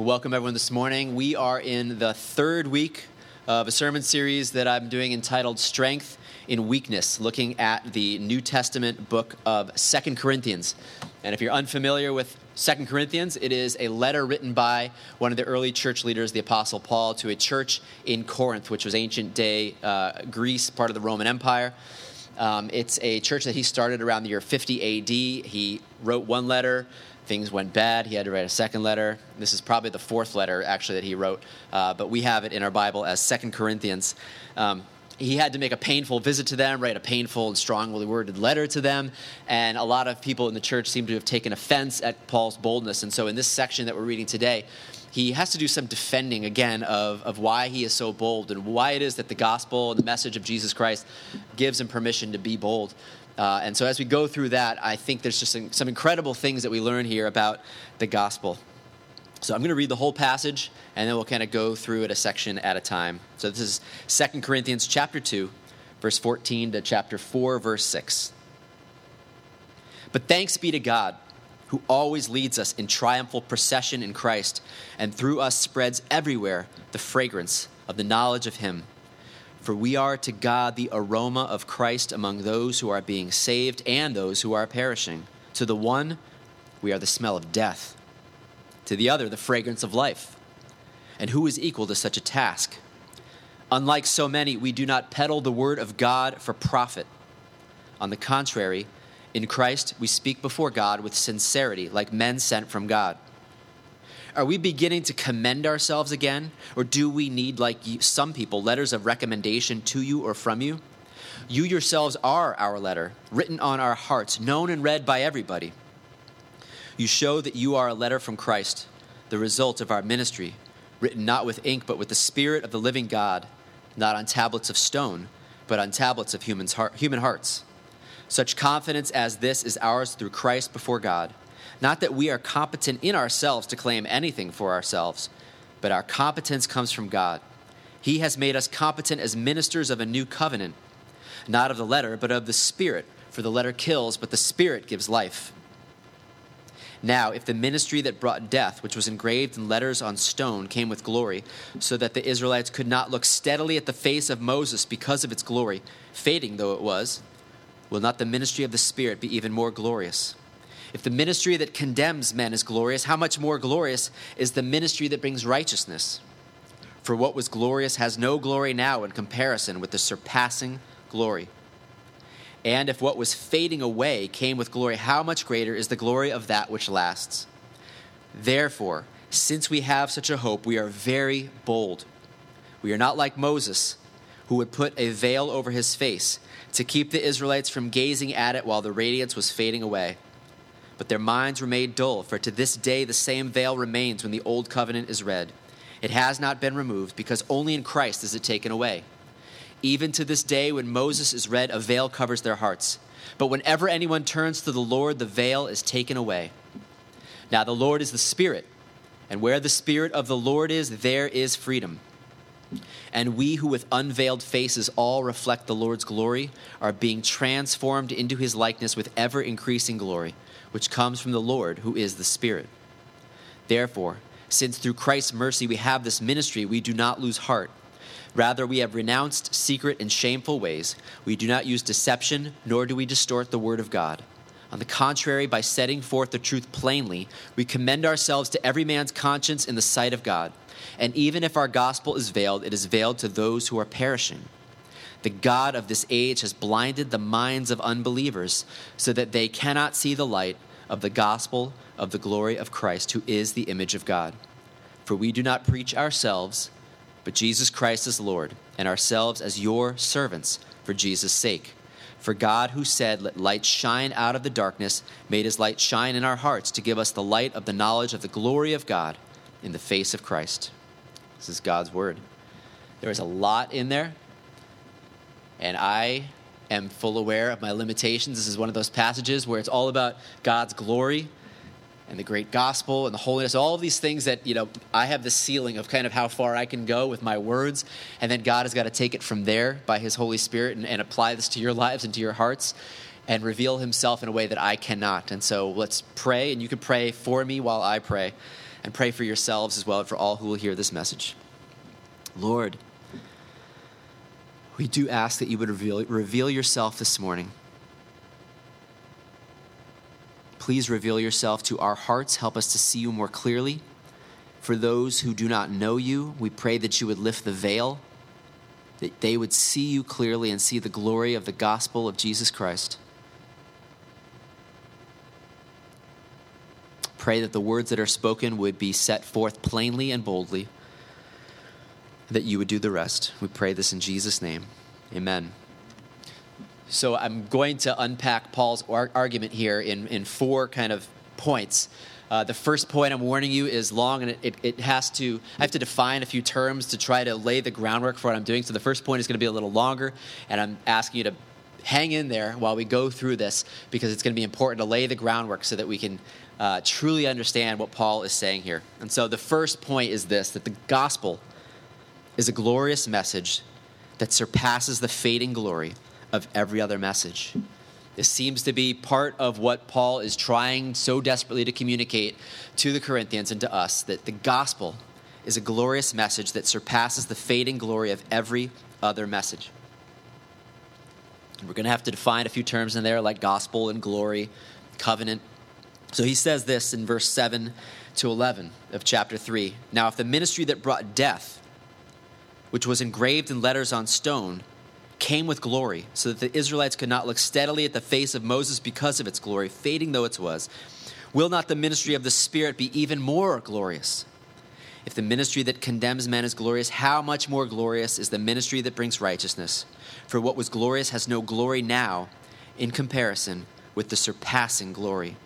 welcome everyone this morning. We are in the third week of a sermon series that I'm doing entitled Strength in Weakness, looking at the New Testament book of Second Corinthians. And if you're unfamiliar with Second Corinthians, it is a letter written by one of the early church leaders, the Apostle Paul, to a church in Corinth, which was ancient day uh, Greece, part of the Roman Empire. Um, it's a church that he started around the year 50 AD. He wrote one letter things went bad. He had to write a second letter. This is probably the fourth letter, actually, that he wrote, uh, but we have it in our Bible as Second Corinthians. Um, he had to make a painful visit to them, write a painful and strongly worded letter to them. And a lot of people in the church seem to have taken offense at Paul's boldness. And so, in this section that we're reading today, he has to do some defending again of, of why he is so bold and why it is that the gospel and the message of Jesus Christ gives him permission to be bold. Uh, and so, as we go through that, I think there's just some, some incredible things that we learn here about the gospel. So, I'm going to read the whole passage, and then we'll kind of go through it a section at a time. So, this is 2 Corinthians chapter 2, verse 14 to chapter 4, verse 6. But thanks be to God, who always leads us in triumphal procession in Christ, and through us spreads everywhere the fragrance of the knowledge of Him. For we are to God the aroma of Christ among those who are being saved and those who are perishing. To the one, we are the smell of death, to the other, the fragrance of life. And who is equal to such a task? Unlike so many, we do not peddle the word of God for profit. On the contrary, in Christ, we speak before God with sincerity, like men sent from God. Are we beginning to commend ourselves again? Or do we need, like some people, letters of recommendation to you or from you? You yourselves are our letter, written on our hearts, known and read by everybody. You show that you are a letter from Christ, the result of our ministry, written not with ink, but with the Spirit of the living God, not on tablets of stone, but on tablets of human hearts. Such confidence as this is ours through Christ before God. Not that we are competent in ourselves to claim anything for ourselves, but our competence comes from God. He has made us competent as ministers of a new covenant, not of the letter, but of the Spirit, for the letter kills, but the Spirit gives life. Now, if the ministry that brought death, which was engraved in letters on stone, came with glory, so that the Israelites could not look steadily at the face of Moses because of its glory, fading though it was, will not the ministry of the Spirit be even more glorious? If the ministry that condemns men is glorious, how much more glorious is the ministry that brings righteousness? For what was glorious has no glory now in comparison with the surpassing glory. And if what was fading away came with glory, how much greater is the glory of that which lasts? Therefore, since we have such a hope, we are very bold. We are not like Moses, who would put a veil over his face to keep the Israelites from gazing at it while the radiance was fading away but their minds were made dull, for to this day the same veil remains when the old covenant is read. It has not been removed, because only in Christ is it taken away. Even to this day, when Moses is read, a veil covers their hearts. But whenever anyone turns to the Lord, the veil is taken away. Now, the Lord is the Spirit, and where the Spirit of the Lord is, there is freedom. And we who with unveiled faces all reflect the Lord's glory are being transformed into his likeness with ever increasing glory which comes from the Lord, who is the Spirit. Therefore, since through Christ's mercy we have this ministry, we do not lose heart. Rather, we have renounced secret and shameful ways. We do not use deception, nor do we distort the word of God. On the contrary, by setting forth the truth plainly, we commend ourselves to every man's conscience in the sight of God. And even if our gospel is veiled, it is veiled to those who are perishing the God of this age has blinded the minds of unbelievers so that they cannot see the light of the gospel of the glory of Christ, who is the image of God. For we do not preach ourselves, but Jesus Christ as Lord, and ourselves as your servants for Jesus' sake. For God, who said, Let light shine out of the darkness, made his light shine in our hearts to give us the light of the knowledge of the glory of God in the face of Christ. This is God's word. There is a lot in there and I am full aware of my limitations. This is one of those passages where it's all about God's glory and the great gospel and the holiness, all of these things that, you know, I have the ceiling of kind of how far I can go with my words. And then God has got to take it from there by his Holy Spirit and, and apply this to your lives and to your hearts and reveal himself in a way that I cannot. And so let's pray, and you can pray for me while I pray. and pray for yourselves as well and for all who will hear this message. Lord, we do ask that you would reveal, reveal yourself this morning. Please reveal yourself to our hearts. Help us to see you more clearly. For those who do not know you, we pray that you would lift the veil, that they would see you clearly and see the glory of the gospel of Jesus Christ. Pray that the words that are spoken would be set forth plainly and boldly, that you would do the rest. We pray this in Jesus' name. Amen. So I'm going to unpack Paul's argument here in, in four kind of points. Uh, the first point I'm warning you is long, and it, it, it, has to. I have to define a few terms to try to lay the groundwork for what I'm doing. So the first point is going to be a little longer, and I'm asking you to hang in there while we go through this because it's going to be important to lay the groundwork so that we can uh, truly understand what Paul is saying here. And so the first point is this: that the gospel is a glorious message that surpasses the fading glory of every other message. This seems to be part of what Paul is trying so desperately to communicate to the Corinthians and to us that the gospel is a glorious message that surpasses the fading glory of every other message. We're going to have to define a few terms in there like gospel and glory, covenant. So he says this in verse 7 to 11 of chapter 3. Now, if the ministry that brought death, which was engraved in letters on stone, came with glory, so that the Israelites could not look steadily at the face of Moses because of its glory, fading though it was. Will not the ministry of the Spirit be even more glorious? If the ministry that condemns men is glorious, how much more glorious is the ministry that brings righteousness? For what was glorious has no glory now in comparison with the surpassing glory.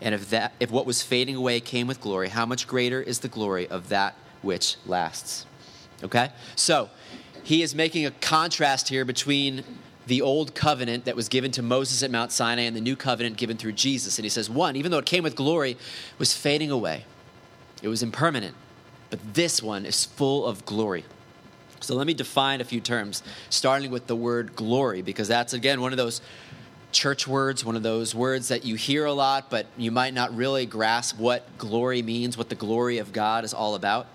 And if, that, if what was fading away came with glory, how much greater is the glory of that which lasts? Okay? So, he is making a contrast here between the old covenant that was given to Moses at Mount Sinai and the new covenant given through Jesus. And he says, one, even though it came with glory, was fading away, it was impermanent. But this one is full of glory. So let me define a few terms, starting with the word glory, because that's, again, one of those church words, one of those words that you hear a lot, but you might not really grasp what glory means, what the glory of God is all about.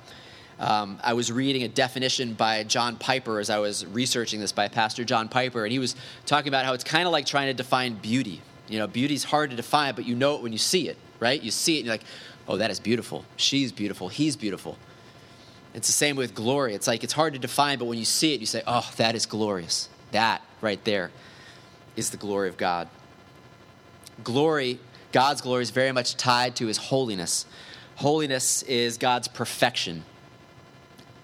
Um, I was reading a definition by John Piper as I was researching this by Pastor John Piper, and he was talking about how it's kind of like trying to define beauty. You know, beauty's hard to define, but you know it when you see it, right? You see it, and you're like, oh, that is beautiful. She's beautiful. He's beautiful. It's the same with glory. It's like it's hard to define, but when you see it, you say, oh, that is glorious. That right there is the glory of God. Glory, God's glory, is very much tied to his holiness. Holiness is God's perfection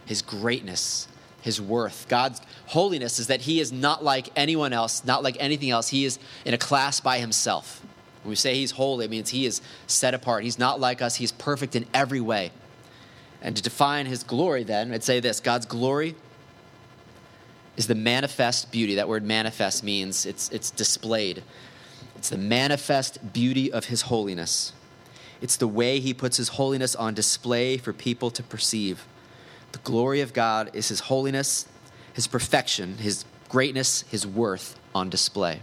his greatness, his worth. God's holiness is that he is not like anyone else, not like anything else. He is in a class by himself. When we say he's holy, it means he is set apart. He's not like us, he's perfect in every way. And to define his glory, then, I'd say this God's glory is the manifest beauty. That word manifest means it's, it's displayed. It's the manifest beauty of his holiness. It's the way he puts his holiness on display for people to perceive. The glory of God is His holiness, His perfection, His greatness, His worth on display.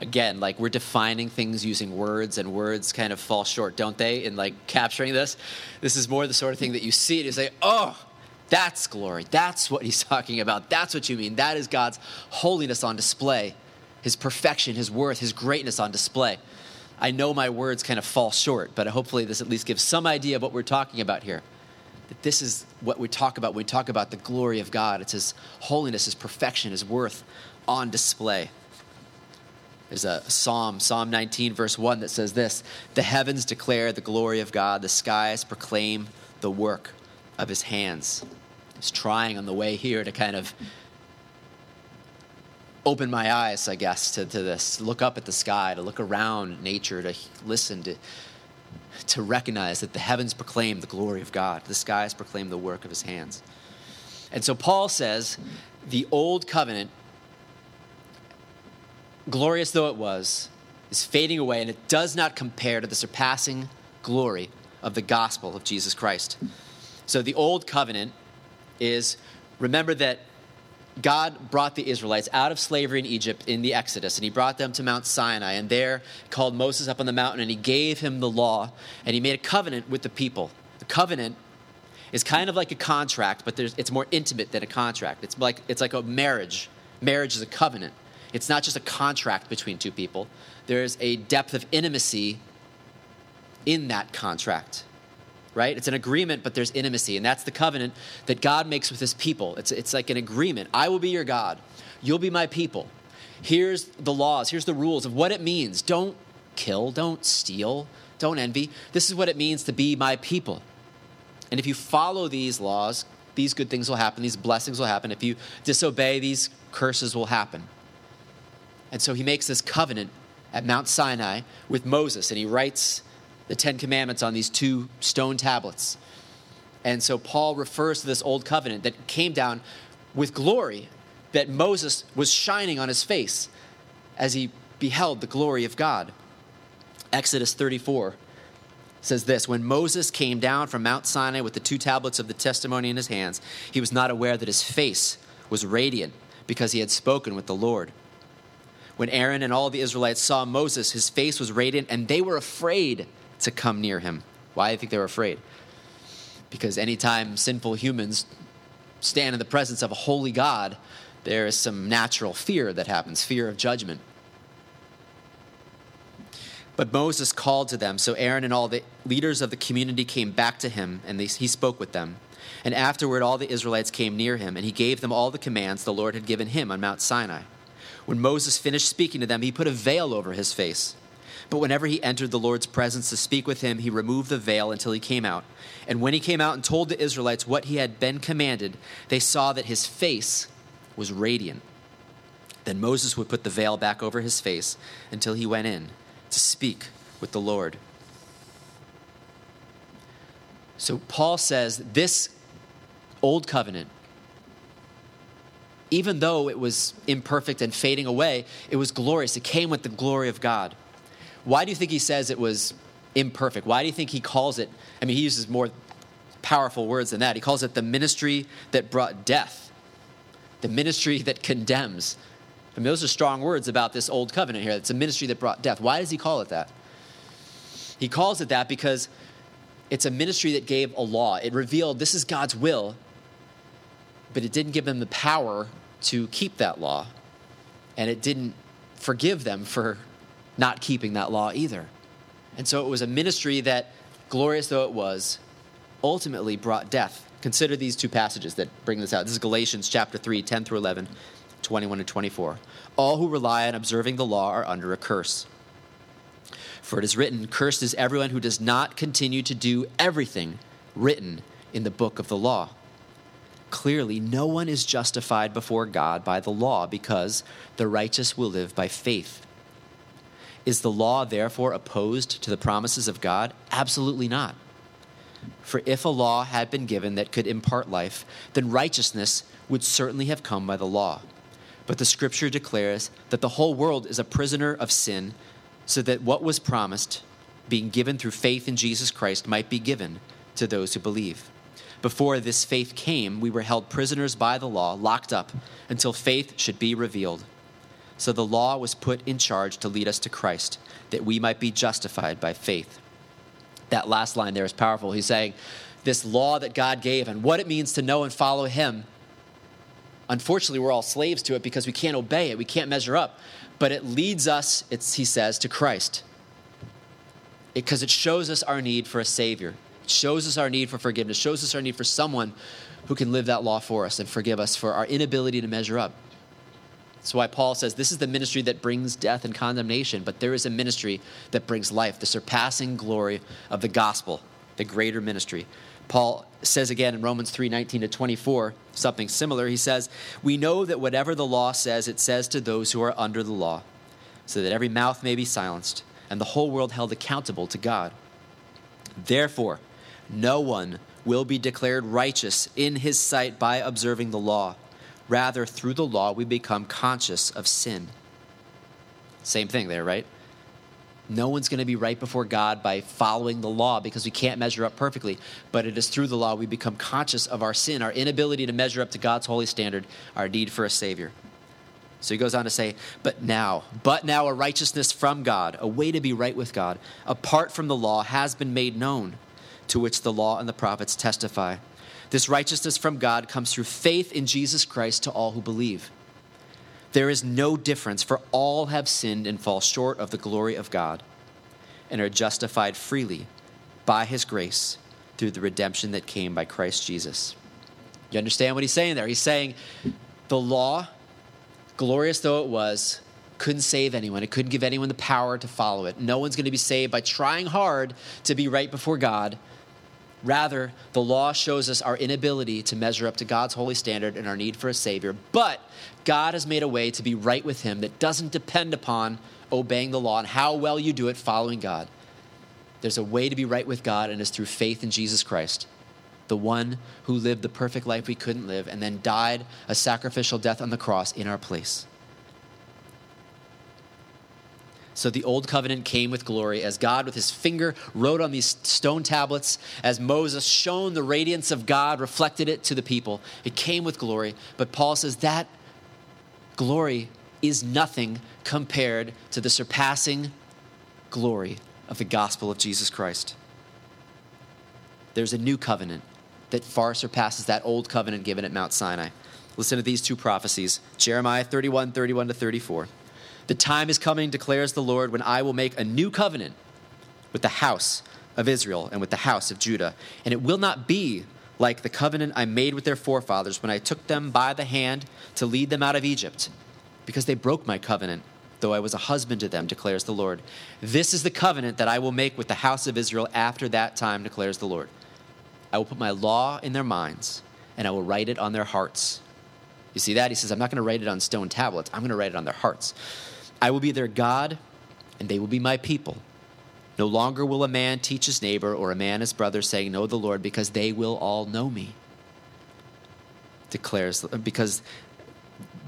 Again, like we're defining things using words, and words kind of fall short, don't they, in like capturing this? This is more the sort of thing that you see and you say, oh, that's glory. That's what he's talking about. That's what you mean. That is God's holiness on display, his perfection, his worth, his greatness on display. I know my words kind of fall short, but hopefully this at least gives some idea of what we're talking about here. That this is what we talk about when we talk about the glory of God. It's His holiness, His perfection, His worth on display. There's a psalm, Psalm 19, verse 1, that says this The heavens declare the glory of God, the skies proclaim the work of His hands. He's trying on the way here to kind of open my eyes, I guess, to, to this, look up at the sky, to look around nature, to listen, to, to recognize that the heavens proclaim the glory of God, the skies proclaim the work of his hands. And so Paul says the old covenant, glorious though it was, is fading away, and it does not compare to the surpassing glory of the gospel of Jesus Christ. So the old covenant is remember that God brought the Israelites out of slavery in Egypt in the Exodus, and he brought them to Mount Sinai, and there called Moses up on the mountain, and he gave him the law, and he made a covenant with the people. The covenant is kind of like a contract, but it's more intimate than a contract. It's like, it's like a marriage. Marriage is a covenant. It's not just a contract between two people, there's a depth of intimacy in that contract right? It's an agreement, but there's intimacy. And that's the covenant that God makes with his people. It's, it's like an agreement. I will be your God, you'll be my people. Here's the laws, here's the rules of what it means. Don't kill, don't steal, don't envy. This is what it means to be my people. And if you follow these laws, these good things will happen, these blessings will happen. If you disobey, these curses will happen. And so he makes this covenant at Mount Sinai with Moses, and he writes the Ten Commandments on these two stone tablets. And so Paul refers to this old covenant that came down with glory, that Moses was shining on his face as he beheld the glory of God. Exodus 34 says this When Moses came down from Mount Sinai with the two tablets of the testimony in his hands, he was not aware that his face was radiant because he had spoken with the Lord. When Aaron and all the Israelites saw Moses, his face was radiant, and they were afraid to come near him. Why do you think they were afraid? Because anytime sinful humans stand in the presence of a holy God, there is some natural fear that happens fear of judgment. But Moses called to them, so Aaron and all the leaders of the community came back to him, and they, he spoke with them. And afterward, all the Israelites came near him, and he gave them all the commands the Lord had given him on Mount Sinai. When Moses finished speaking to them, he put a veil over his face. But whenever he entered the Lord's presence to speak with him, he removed the veil until he came out. And when he came out and told the Israelites what he had been commanded, they saw that his face was radiant. Then Moses would put the veil back over his face until he went in to speak with the Lord. So Paul says this old covenant, even though it was imperfect and fading away, it was glorious. It came with the glory of God. Why do you think he says it was imperfect? Why do you think he calls it? I mean, he uses more powerful words than that. He calls it the ministry that brought death, the ministry that condemns. I mean, those are strong words about this old covenant here. It's a ministry that brought death. Why does he call it that? He calls it that because it's a ministry that gave a law. It revealed this is God's will, but it didn't give them the power to keep that law. And it didn't forgive them for not keeping that law either. And so it was a ministry that, glorious though it was, ultimately brought death. Consider these two passages that bring this out. This is Galatians chapter 3, 10 through 11, 21 and 24. All who rely on observing the law are under a curse. For it is written, Cursed is everyone who does not continue to do everything written in the book of the law. Clearly, no one is justified before God by the law because the righteous will live by faith. Is the law therefore opposed to the promises of God? Absolutely not. For if a law had been given that could impart life, then righteousness would certainly have come by the law. But the scripture declares that the whole world is a prisoner of sin, so that what was promised, being given through faith in Jesus Christ, might be given to those who believe. Before this faith came, we were held prisoners by the law, locked up, until faith should be revealed. So the law was put in charge to lead us to Christ, that we might be justified by faith. That last line there is powerful. He's saying, This law that God gave and what it means to know and follow Him, unfortunately, we're all slaves to it because we can't obey it, we can't measure up. But it leads us, he says, to Christ. Because it, it shows us our need for a Savior, it shows us our need for forgiveness, shows us our need for someone who can live that law for us and forgive us for our inability to measure up. That's why Paul says this is the ministry that brings death and condemnation, but there is a ministry that brings life, the surpassing glory of the gospel, the greater ministry. Paul says again in Romans 3 19 to 24, something similar. He says, We know that whatever the law says, it says to those who are under the law, so that every mouth may be silenced, and the whole world held accountable to God. Therefore, no one will be declared righteous in his sight by observing the law Rather, through the law, we become conscious of sin. Same thing there, right? No one's going to be right before God by following the law because we can't measure up perfectly. But it is through the law we become conscious of our sin, our inability to measure up to God's holy standard, our need for a Savior. So he goes on to say, But now, but now a righteousness from God, a way to be right with God, apart from the law, has been made known, to which the law and the prophets testify. This righteousness from God comes through faith in Jesus Christ to all who believe. There is no difference, for all have sinned and fall short of the glory of God, and are justified freely by his grace through the redemption that came by Christ Jesus. You understand what he's saying there? He's saying the law, glorious though it was, couldn't save anyone. It couldn't give anyone the power to follow it. No one's going to be saved by trying hard to be right before God. Rather, the law shows us our inability to measure up to God's holy standard and our need for a Savior. But God has made a way to be right with Him that doesn't depend upon obeying the law and how well you do it following God. There's a way to be right with God, and it's through faith in Jesus Christ, the one who lived the perfect life we couldn't live and then died a sacrificial death on the cross in our place. So the old covenant came with glory as God, with his finger, wrote on these stone tablets, as Moses shone the radiance of God, reflected it to the people. It came with glory. But Paul says that glory is nothing compared to the surpassing glory of the gospel of Jesus Christ. There's a new covenant that far surpasses that old covenant given at Mount Sinai. Listen to these two prophecies Jeremiah 31 31 to 34. The time is coming, declares the Lord, when I will make a new covenant with the house of Israel and with the house of Judah. And it will not be like the covenant I made with their forefathers when I took them by the hand to lead them out of Egypt, because they broke my covenant, though I was a husband to them, declares the Lord. This is the covenant that I will make with the house of Israel after that time, declares the Lord. I will put my law in their minds, and I will write it on their hearts. You see that? He says, I'm not going to write it on stone tablets, I'm going to write it on their hearts. I will be their God, and they will be my people. No longer will a man teach his neighbor or a man his brother, saying, Know the Lord, because they will all know me. Declares, because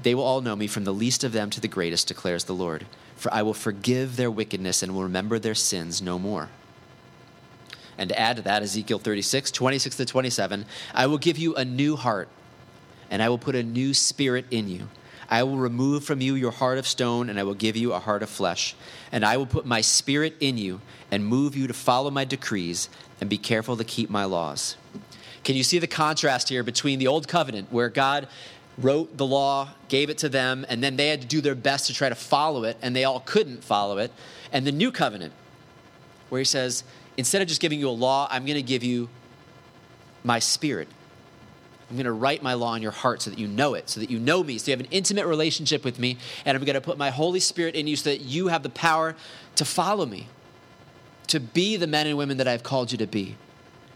they will all know me from the least of them to the greatest, declares the Lord. For I will forgive their wickedness and will remember their sins no more. And to add to that, Ezekiel 36, 26 to 27, I will give you a new heart, and I will put a new spirit in you I will remove from you your heart of stone, and I will give you a heart of flesh. And I will put my spirit in you and move you to follow my decrees and be careful to keep my laws. Can you see the contrast here between the old covenant, where God wrote the law, gave it to them, and then they had to do their best to try to follow it, and they all couldn't follow it, and the new covenant, where He says, instead of just giving you a law, I'm going to give you my spirit I'm going to write my law in your heart so that you know it, so that you know me, so you have an intimate relationship with me, and I'm going to put my Holy Spirit in you so that you have the power to follow me, to be the men and women that I've called you to be.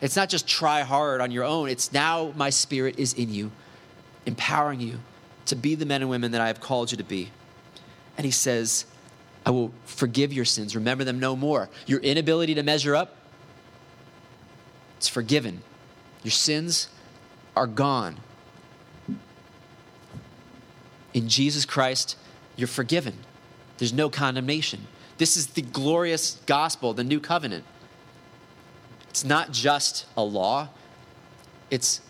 It's not just try hard on your own, it's now my Spirit is in you, empowering you to be the men and women that I have called you to be. And he says, I will forgive your sins, remember them no more. Your inability to measure up, it's forgiven. Your sins, are gone. In Jesus Christ, you're forgiven. There's no condemnation. This is the glorious gospel, the new covenant. It's not just a law, it's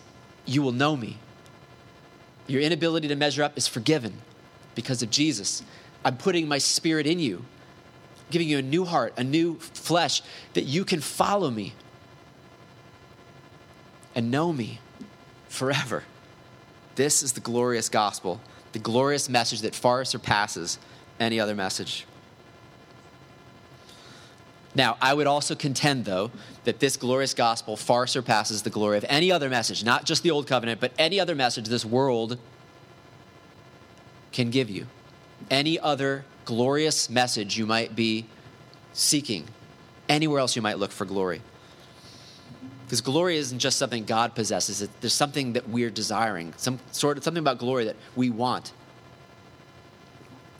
you will know me. Your inability to measure up is forgiven because of Jesus. I'm putting my spirit in you, giving you a new heart, a new flesh, that you can follow me and know me forever. This is the glorious gospel, the glorious message that far surpasses any other message. Now, I would also contend, though, that this glorious gospel far surpasses the glory of any other message, not just the Old Covenant, but any other message this world can give you. Any other glorious message you might be seeking, anywhere else you might look for glory. Because glory isn't just something God possesses, there's something that we're desiring, some sort of something about glory that we want.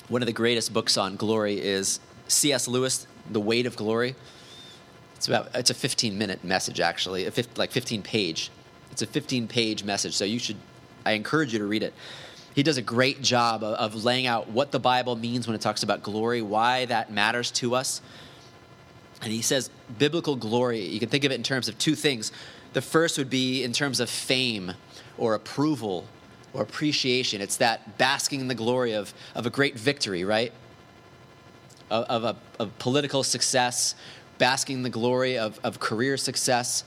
One of the greatest books on glory is C.S. Lewis, The Weight of Glory. It's about it's a 15 minute message actually, a 50, like 15 page. It's a 15 page message, so you should I encourage you to read it. He does a great job of, of laying out what the Bible means when it talks about glory, why that matters to us. And he says biblical glory, you can think of it in terms of two things. The first would be in terms of fame or approval or appreciation. It's that basking in the glory of, of a great victory, right? Of, of, a, of political success, basking in the glory of, of career success,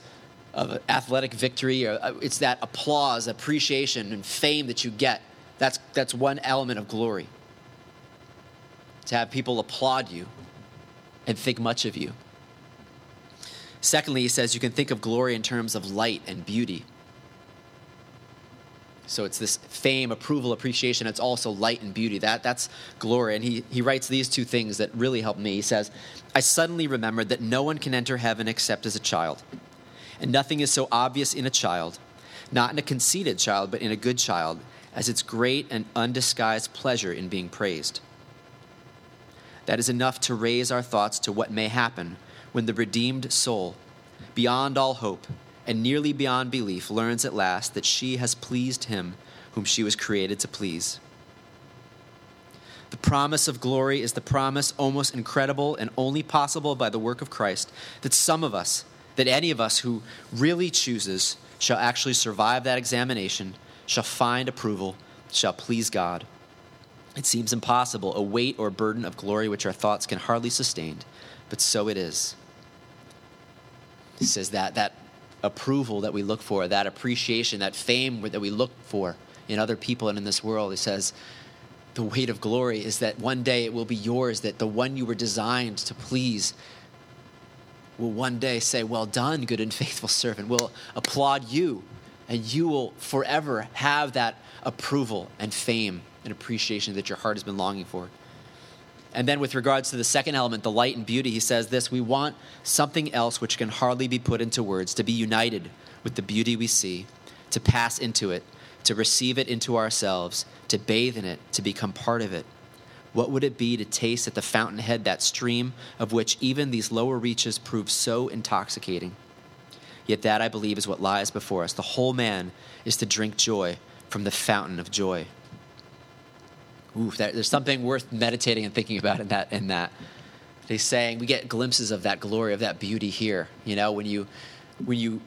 of athletic victory. Or, uh, it's that applause, appreciation, and fame that you get. That's, that's one element of glory. To have people applaud you and think much of you. Secondly, he says you can think of glory in terms of light and beauty. So it's this fame, approval, appreciation. It's also light and beauty. That, that's glory. And he, he writes these two things that really helped me. He says, I suddenly remembered that no one can enter heaven except as a child. And nothing is so obvious in a child, not in a conceited child, but in a good child, as its great and undisguised pleasure in being praised. That is enough to raise our thoughts to what may happen when the redeemed soul, beyond all hope and nearly beyond belief, learns at last that she has pleased him whom she was created to please. The promise of glory is the promise, almost incredible and only possible by the work of Christ, that some of us, that any of us who really chooses, shall actually survive that examination, shall find approval, shall please God. It seems impossible, a weight or burden of glory which our thoughts can hardly sustain, but so it is. He says that that approval that we look for, that appreciation, that fame that we look for in other people and in this world, he says the weight of glory is that one day it will be yours, that the one you were designed to please will one day say, Well done, good and faithful servant, will applaud you, and you will forever have that approval and fame and appreciation that your heart has been longing for. And then, with regards to the second element, the light and beauty, he says this We want something else which can hardly be put into words, to be united with the beauty we see, to pass into it, to receive it into ourselves, to bathe in it, to become part of it. What would it be to taste at the fountainhead that stream of which even these lower reaches prove so intoxicating? Yet that, I believe, is what lies before us. The whole man is to drink joy from the fountain of joy. Ooh, there's something worth meditating and thinking about in that. In that, he's saying we get glimpses of that glory, of that beauty here. You know, when you when you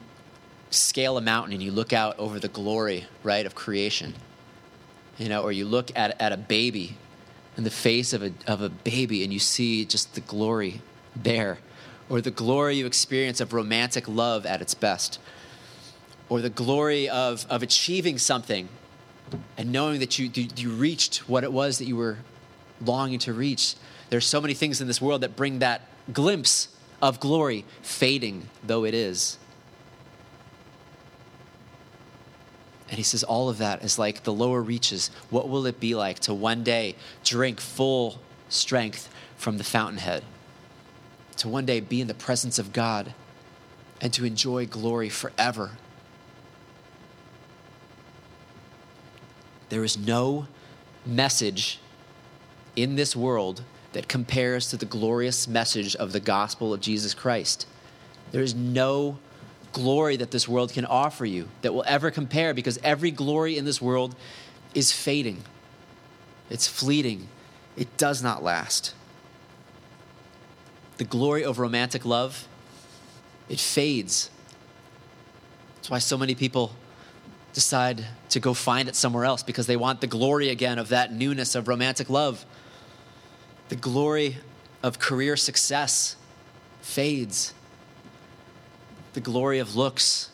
scale a mountain and you look out over the glory, right, of creation. You know, or you look at at a baby, in the face of a of a baby, and you see just the glory there, or the glory you experience of romantic love at its best, or the glory of of achieving something and knowing that you, you reached what it was that you were longing to reach. There's so many things in this world that bring that glimpse of glory, fading though it is. And he says, all of that is like the lower reaches. What will it be like to one day drink full strength from the fountainhead? To one day be in the presence of God and to enjoy glory forever There is no message in this world that compares to the glorious message of the gospel of Jesus Christ. There is no glory that this world can offer you that will ever compare because every glory in this world is fading, it's fleeting, it does not last. The glory of romantic love, it fades. That's why so many people decide to go find it somewhere else because they want the glory again of that newness of romantic love. The glory of career success fades. The glory of looks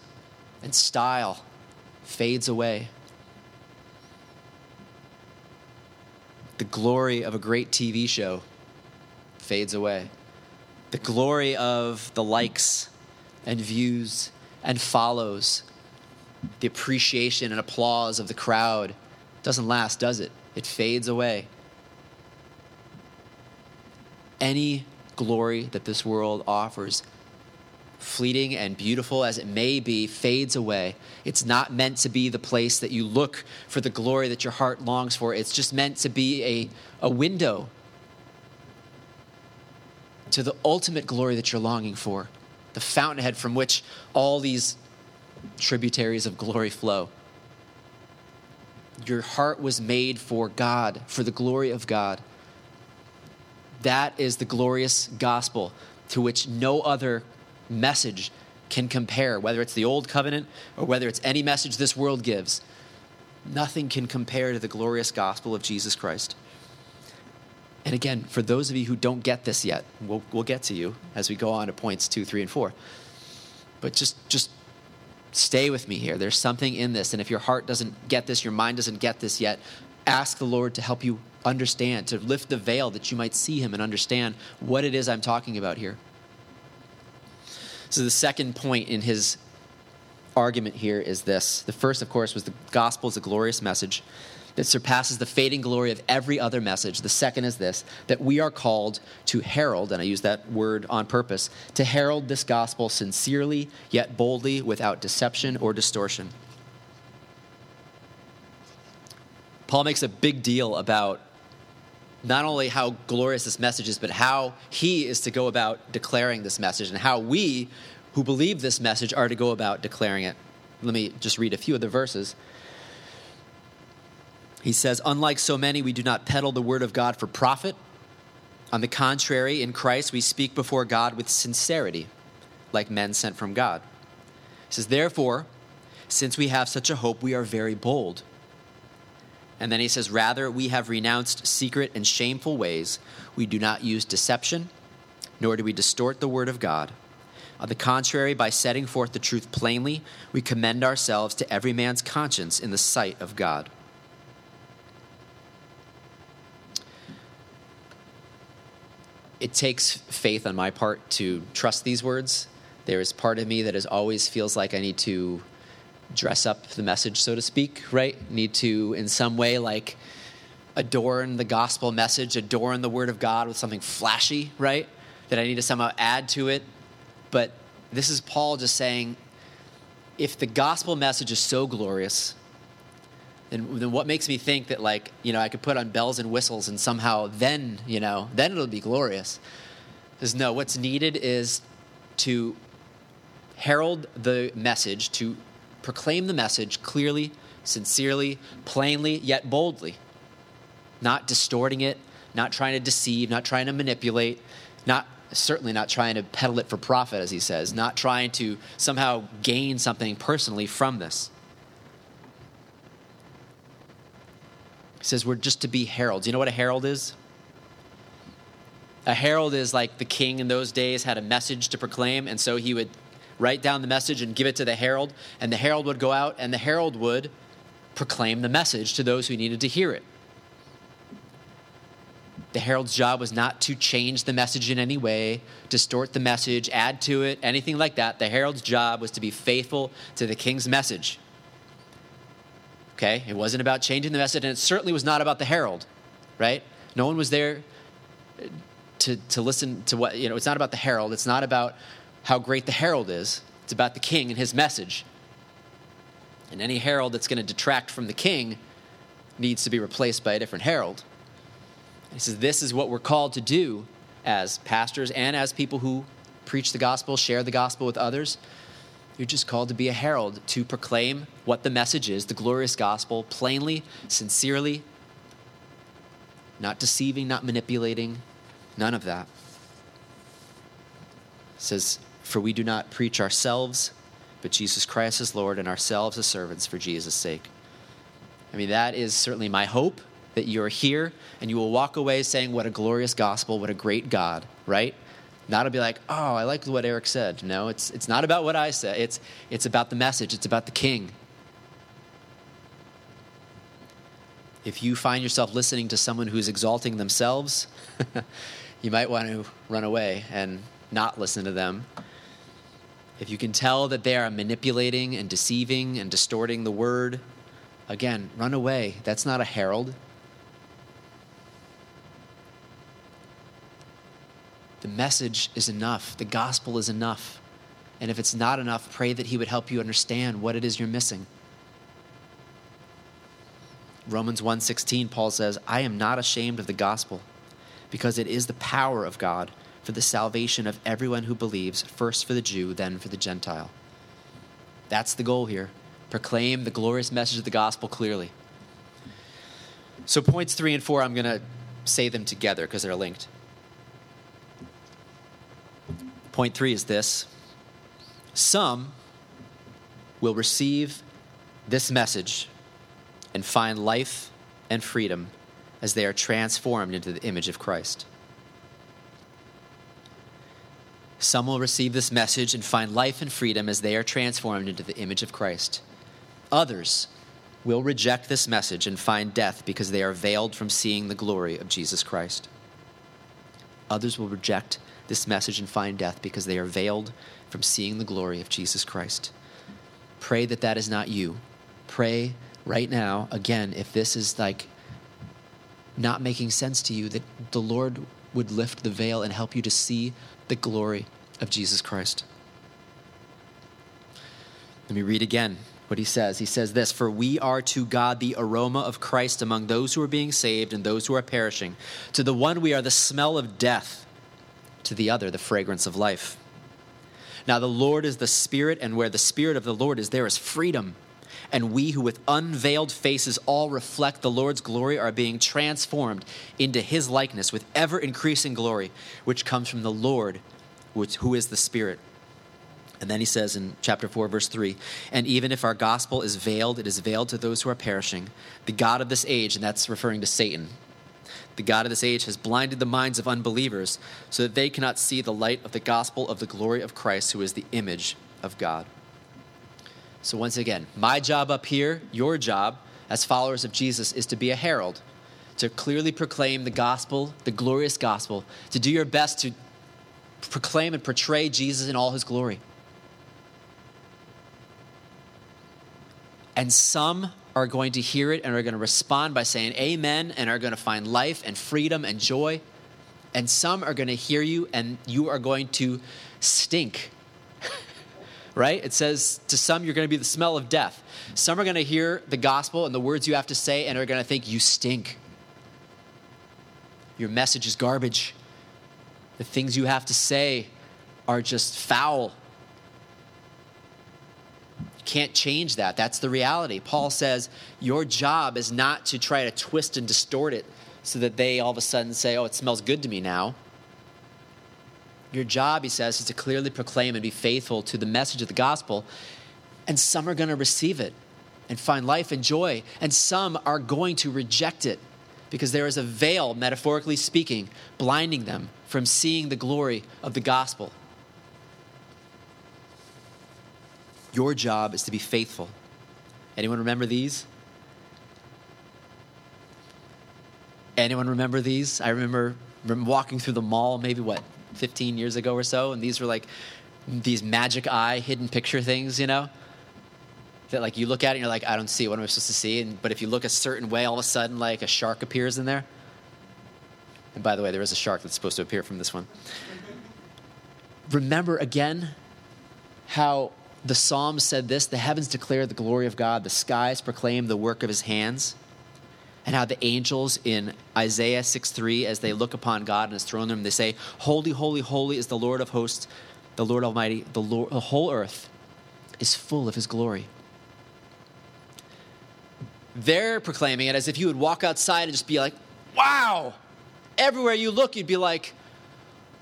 and style fades away. The glory of a great TV show fades away. The glory of the likes and views and follows the appreciation and applause of the crowd doesn't last, does it? It fades away. Any glory that this world offers, fleeting and beautiful as it may be, fades away. It's not meant to be the place that you look for the glory that your heart longs for. It's just meant to be a, a window to the ultimate glory that you're longing for, the fountainhead from which all these tributaries of glory flow. Your heart was made for God, for the glory of God. That is the glorious gospel to which no other message can compare, whether it's the old covenant or whether it's any message this world gives. Nothing can compare to the glorious gospel of Jesus Christ. And again, for those of you who don't get this yet, we'll, we'll get to you as we go on to points two, three, and four. But just, just stay with me here. There's something in this. And if your heart doesn't get this, your mind doesn't get this yet, ask the Lord to help you understand, to lift the veil that you might see Him and understand what it is I'm talking about here. So, the second point in his argument here is this. The first, of course, was the gospel is a glorious message that surpasses the fading glory of every other message. The second is this that we are called to herald, and I use that word on purpose, to herald this gospel sincerely yet boldly without deception or distortion. Paul makes a big deal about not only how glorious this message is, but how he is to go about declaring this message and how we who believe this message are to go about declaring it. Let me just read a few of the verses. He says, Unlike so many, we do not peddle the word of God for profit. On the contrary, in Christ, we speak before God with sincerity, like men sent from God. He says, Therefore, since we have such a hope, we are very bold. And then he says, Rather, we have renounced secret and shameful ways. We do not use deception, nor do we distort the word of God. On the contrary, by setting forth the truth plainly, we commend ourselves to every man's conscience in the sight of God. It takes faith on my part to trust these words. There is part of me that is always feels like I need to dress up the message, so to speak, right? Need to, in some way, like adorn the gospel message, adorn the word of God with something flashy, right? That I need to somehow add to it but this is Paul just saying if the gospel message is so glorious, then, then what makes me think that, like, you know, I could put on bells and whistles and somehow then, you know, then it'll be glorious? Because no, what's needed is to herald the message, to proclaim the message clearly, sincerely, plainly, yet boldly. Not distorting it, not trying to deceive, not trying to manipulate, not certainly not trying to peddle it for profit, as he says, not trying to somehow gain something personally from this. He says we're just to be heralds. You know what a herald is? A herald is like the king in those days had a message to proclaim, and so he would write down the message and give it to the herald, and the herald would go out, and the herald would proclaim the message to those who needed to hear it. The herald's job was not to change the message in any way, distort the message, add to it, anything like that. The herald's job was to be faithful to the king's message. Okay? It wasn't about changing the message, and it certainly was not about the herald, right? No one was there to, to listen to what, you know, it's not about the herald. It's not about how great the herald is. It's about the king and his message. And any herald that's going to detract from the king needs to be replaced by a different herald. He says, This is what we're called to do as pastors and as people who preach the gospel, share the gospel with others. You're just called to be a herald, to proclaim what the message is, the glorious gospel, plainly, sincerely, not deceiving, not manipulating, none of that. It says, For we do not preach ourselves, but Jesus Christ as Lord, and ourselves as servants for Jesus' sake. I mean, that is certainly my hope that you're here and you will walk away saying, What a glorious gospel, what a great God, right? Not to be like, Oh, I like what Eric said. No, it's, it's not about what I said, it's, it's about the message, it's about the king. If you find yourself listening to someone who's exalting themselves, you might want to run away and not listen to them. If you can tell that they are manipulating and deceiving and distorting the word, again, run away. That's not a herald. The message is enough, the gospel is enough. And if it's not enough, pray that He would help you understand what it is you're missing. Romans 1:16 Paul says, "I am not ashamed of the gospel, because it is the power of God for the salvation of everyone who believes, first for the Jew, then for the Gentile." That's the goal here. Proclaim the glorious message of the gospel clearly. So points 3 and 4 I'm going to say them together because they're linked. Point three is this some will receive this message and find life and freedom as they are transformed into the image of Christ. Some will receive this message and find life and freedom as they are transformed into the image of Christ. Others will reject this message and find death because they are veiled from seeing the glory of Jesus Christ. Others will reject this message and find death because they are veiled from seeing the glory of Jesus Christ. Pray that that is not you. Pray right now, again, if this is like not making sense to you, that the Lord would lift the veil and help you to see the glory of Jesus Christ. Let me read again what he says. He says this For we are to God the aroma of Christ among those who are being saved and those who are perishing. To the one we are the smell of death, to the other the fragrance of life. Now the Lord is the Spirit, and where the Spirit of the Lord is, there is freedom. And we who with unveiled faces all reflect the Lord's glory are being transformed into his likeness with ever increasing glory, which comes from the Lord, which, who is the Spirit. And then he says in chapter 4, verse 3 And even if our gospel is veiled, it is veiled to those who are perishing. The God of this age, and that's referring to Satan, the God of this age has blinded the minds of unbelievers so that they cannot see the light of the gospel of the glory of Christ, who is the image of God. So, once again, my job up here, your job as followers of Jesus, is to be a herald, to clearly proclaim the gospel, the glorious gospel, to do your best to proclaim and portray Jesus in all his glory. And some are going to hear it and are going to respond by saying amen and are going to find life and freedom and joy. And some are going to hear you and you are going to stink. right? It says to some, you're going to be the smell of death. Some are going to hear the gospel and the words you have to say and are going to think you stink. Your message is garbage. The things you have to say are just foul can't change that. That's the reality. Paul says your job is not to try to twist and distort it so that they all of a sudden say, oh, it smells good to me now. Your job, he says, is to clearly proclaim and be faithful to the message of the gospel. And some are going to receive it and find life and joy, and some are going to reject it because there is a veil, metaphorically speaking, blinding them from seeing the glory of the gospel. Your job is to be faithful. Anyone remember these? Anyone remember these? I remember, remember walking through the mall maybe what 15 years ago or so and these were like these magic eye hidden picture things, you know? That like you look at it and you're like, I don't see what am I supposed to see? And, but if you look a certain way, all of a sudden like a shark appears in there. And by the way, there is a shark that's supposed to appear from this one. Remember again how the Psalms said this the heavens declare the glory of God, the skies proclaim the work of his hands. And how the angels in Isaiah 6 3, as they look upon God and his throne room, they say, Holy, holy, holy is the Lord of hosts, the Lord Almighty, the, Lord, the whole earth is full of his glory. They're proclaiming it as if you would walk outside and just be like, wow. Everywhere you look, you'd be like,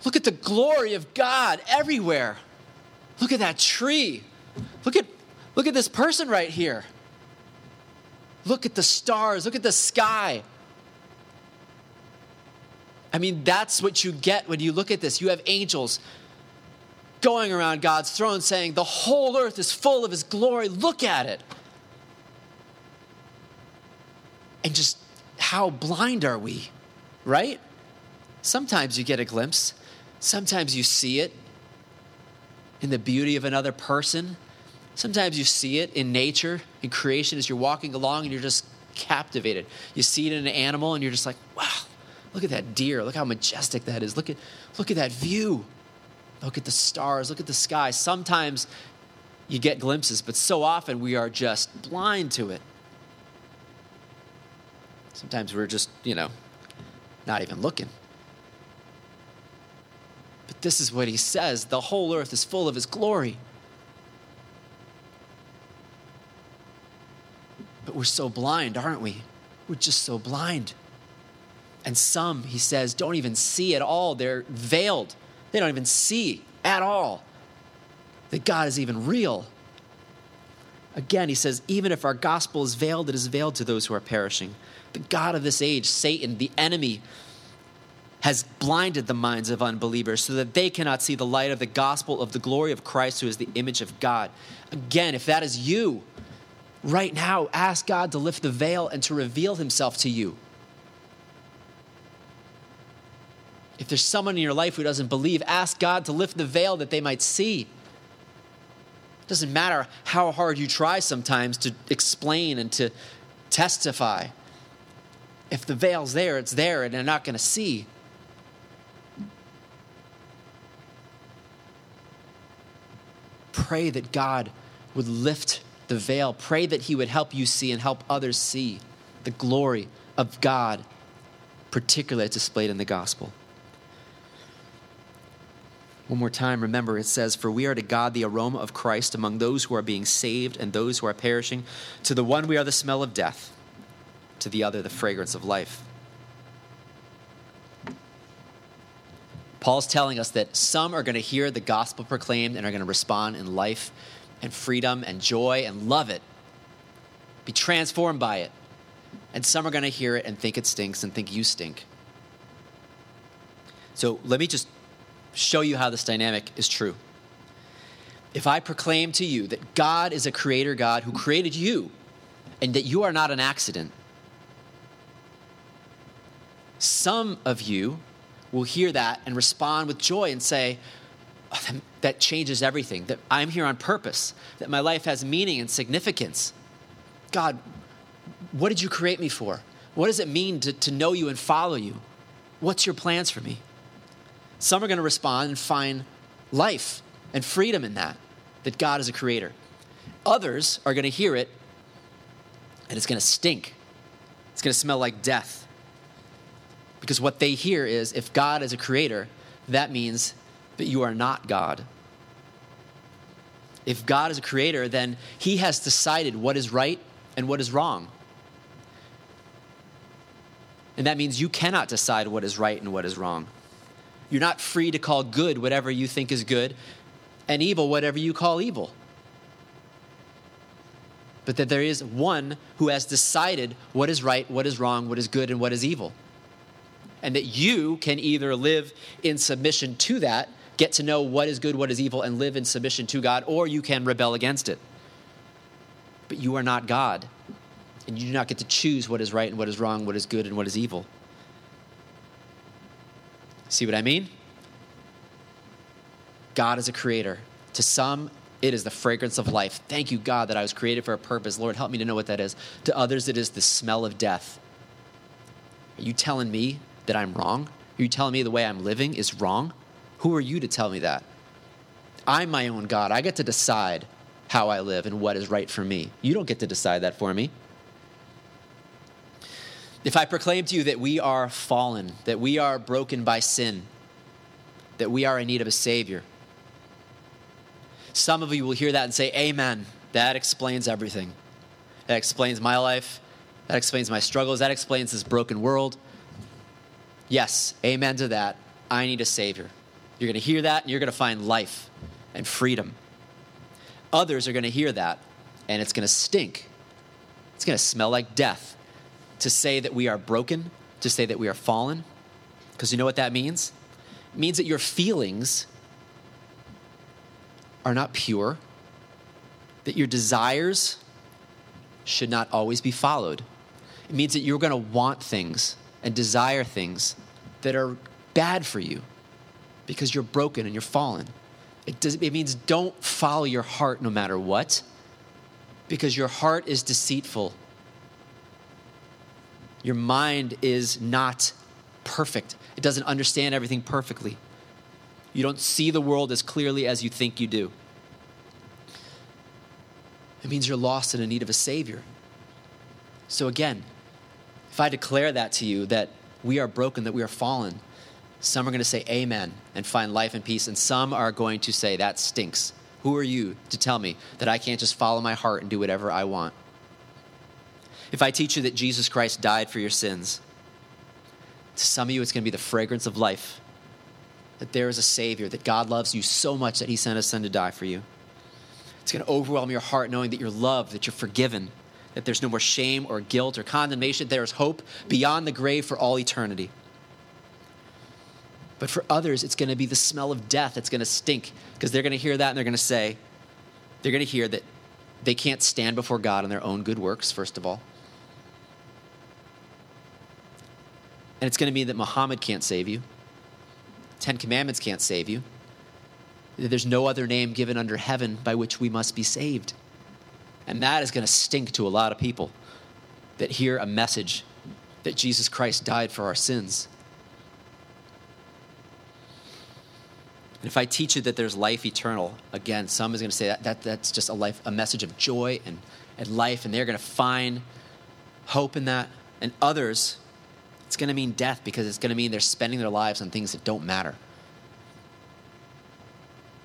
look at the glory of God everywhere. Look at that tree. Look at, look at this person right here. Look at the stars. Look at the sky. I mean, that's what you get when you look at this. You have angels going around God's throne saying, The whole earth is full of His glory. Look at it. And just how blind are we, right? Sometimes you get a glimpse, sometimes you see it, in the beauty of another person. Sometimes you see it in nature, in creation, as you're walking along and you're just captivated. You see it in an animal and you're just like, wow, look at that deer. Look how majestic that is. Look at, look at that view. Look at the stars. Look at the sky. Sometimes you get glimpses, but so often we are just blind to it. Sometimes we're just, you know, not even looking. But this is what he says the whole earth is full of his glory. We're so blind, aren't we? We're just so blind. And some, he says, don't even see at all. They're veiled, they don't even see. at all that God is even real. Again, he says, even if our gospel is veiled, it is veiled to those who are perishing. The God of this age, Satan, the enemy, has blinded the minds of unbelievers so that they cannot see the light of the gospel of the glory of Christ, who is the image of God. Again, if that is you, right now, ask God to lift the veil and to reveal himself to you. If there's someone in your life who doesn't believe, ask God to lift the veil that they might see. It doesn't matter how hard you try sometimes to explain and to testify. If the veil's there, it's there, and they're not going to see. Pray that God would lift the veil. Pray that He would help you see and help others see the glory of God, particularly displayed in the gospel. One more time, remember it says, For we are to God the aroma of Christ among those who are being saved and those who are perishing. To the one we are the smell of death, to the other the fragrance of life. Paul's telling us that some are going to hear the gospel proclaimed and are going to respond in life and freedom and joy and love it, be transformed by it. And some are going to hear it and think it stinks and think you stink. So let me just show you how this dynamic is true. If I proclaim to you that God is a creator God who created you and that you are not an accident, some of you will hear that and respond with joy and say, oh, that changes everything, that I'm here on purpose, that my life has meaning and significance. God, what did you create me for? What does it mean to, to know you and follow you? What's your plans for me? Some are going to respond and find life and freedom in that, that God is a creator. Others are going to hear it and it's going to stink. It's going to smell like death. Because what they hear is if God is a creator, that means that you are not God. If God is a creator, then he has decided what is right and what is wrong. And that means you cannot decide what is right and what is wrong. You're not free to call good whatever you think is good and evil whatever you call evil. But that there is one who has decided what is right, what is wrong, what is good, and what is evil. And that you can either live in submission to that, get to know what is good, what is evil, and live in submission to God, or you can rebel against it. But you are not God. And you do not get to choose what is right and what is wrong, what is good and what is evil. See what I mean? God is a creator. To some, it is the fragrance of life. Thank you, God, that I was created for a purpose. Lord, help me to know what that is. To others, it is the smell of death. Are you telling me that I'm wrong? Are you telling me the way I'm living is wrong? Who are you to tell me that? I'm my own God. I get to decide how I live and what is right for me. You don't get to decide that for me. If I proclaim to you that we are fallen, that we are broken by sin, that we are in need of a Savior, some of you will hear that and say, Amen. That explains everything. That explains my life. That explains my struggles. That explains this broken world. Yes, amen to that. I need a Savior. You're going to hear that and you're going to find life and freedom. Others are going to hear that and it's going to stink. It's going to smell like death to say that we are broken, to say that we are fallen. Because you know what that means? It means that your feelings are not pure, that your desires should not always be followed. It means that you're going to want things and desire things that are bad for you because you're broken and you're fallen. It, does, it means don't follow your heart no matter what because your heart is deceitful your mind is not perfect, it doesn't understand everything perfectly. You don't see the world as clearly as you think you do. It means you're lost and in need of a Savior. So, again, if I declare that to you, that we are broken, that we are fallen, some are going to say amen and find life and peace, and some are going to say that stinks. Who are you to tell me that I can't just follow my heart and do whatever I want? If I teach you that Jesus Christ died for your sins, to some of you it's going to be the fragrance of life. that there is a Savior, that God loves you so much that He sent His Son to die for you. It's going to overwhelm your heart knowing that you're loved, that you're forgiven, that there's no more shame or guilt or condemnation. There is hope beyond the grave for all eternity. But for others, it's going to be the smell of death. It's going to stink because they're going to hear that and they're going to say, they're going to hear that they can't stand before God in their own good works, first of all. And it's going to mean that Muhammad can't save you, Ten Commandments can't save you. There's no other name given under heaven by which we must be saved. And that is going to stink to a lot of people that hear a message that Jesus Christ died for our sins. If I teach you that there's life eternal, again, some is going to say that, that that's just a life, a message of joy and, and life, and they're going to find hope in that. And others, it's going to mean death because it's going to mean they're spending their lives on things that don't matter.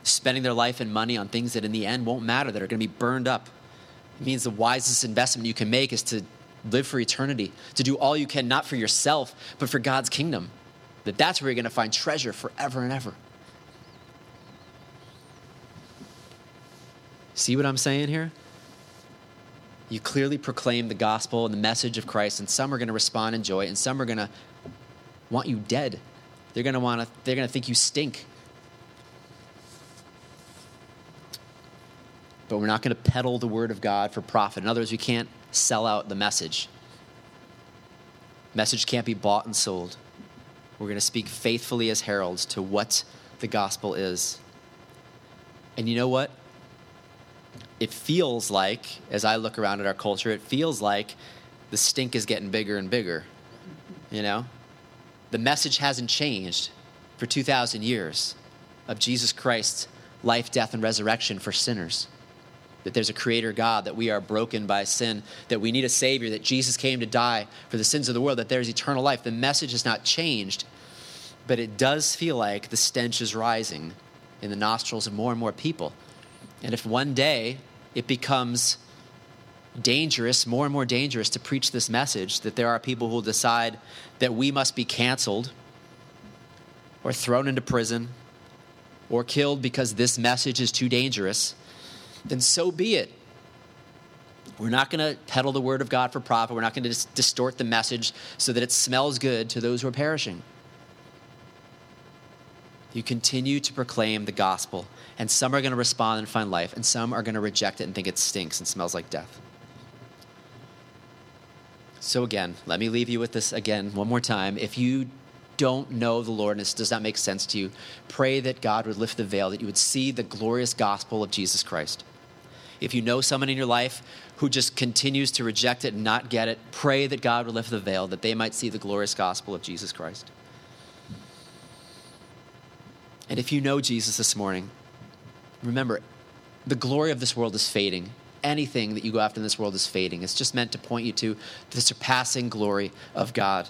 Spending their life and money on things that in the end won't matter, that are going to be burned up. It means the wisest investment you can make is to live for eternity, to do all you can, not for yourself, but for God's kingdom. That that's where you're going to find treasure forever and ever. See what I'm saying here? you clearly proclaim the gospel and the message of Christ, and some are going to respond in joy, and some are going to want you dead. They're going to want to. They're going to think you stink. But we're not going to peddle the word of God for profit. In other words, we can't sell out the message. Message can't be bought and sold. We're going to speak faithfully as heralds to what the gospel is. And you know what? It feels like, as I look around at our culture, it feels like the stink is getting bigger and bigger. You know? The message hasn't changed for 2,000 years of Jesus Christ's life, death, and resurrection for sinners. That there's a creator God, that we are broken by sin, that we need a Savior, that Jesus came to die for the sins of the world, that there's eternal life. The message has not changed, but it does feel like the stench is rising in the nostrils of more and more people. And if one day it becomes dangerous, more and more dangerous to preach this message that there are people who will decide that we must be canceled or thrown into prison or killed because this message is too dangerous, then so be it. We're not going to peddle the word of God for profit. We're not going to dis- distort the message so that it smells good to those who are perishing. You continue to proclaim the gospel and some are going to respond and find life, and some are going to reject it and think it stinks and smells like death. So, again, let me leave you with this again one more time. If you don't know the Lord and this does not make sense to you, pray that God would lift the veil, that you would see the glorious gospel of Jesus Christ. If you know someone in your life who just continues to reject it and not get it, pray that God would lift the veil, that they might see the glorious gospel of Jesus Christ. And if you know Jesus this morning, remember, the glory of this world is fading. Anything that you go after in this world is fading. It's just meant to point you to the surpassing glory of God.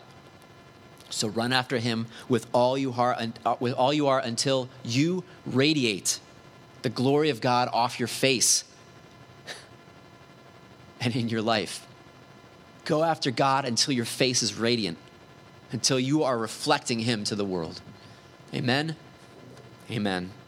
So run after him with all you are, uh, with all you are until you radiate the glory of God off your face and in your life. Go after God until your face is radiant, until you are reflecting him to the world. Amen. Amen.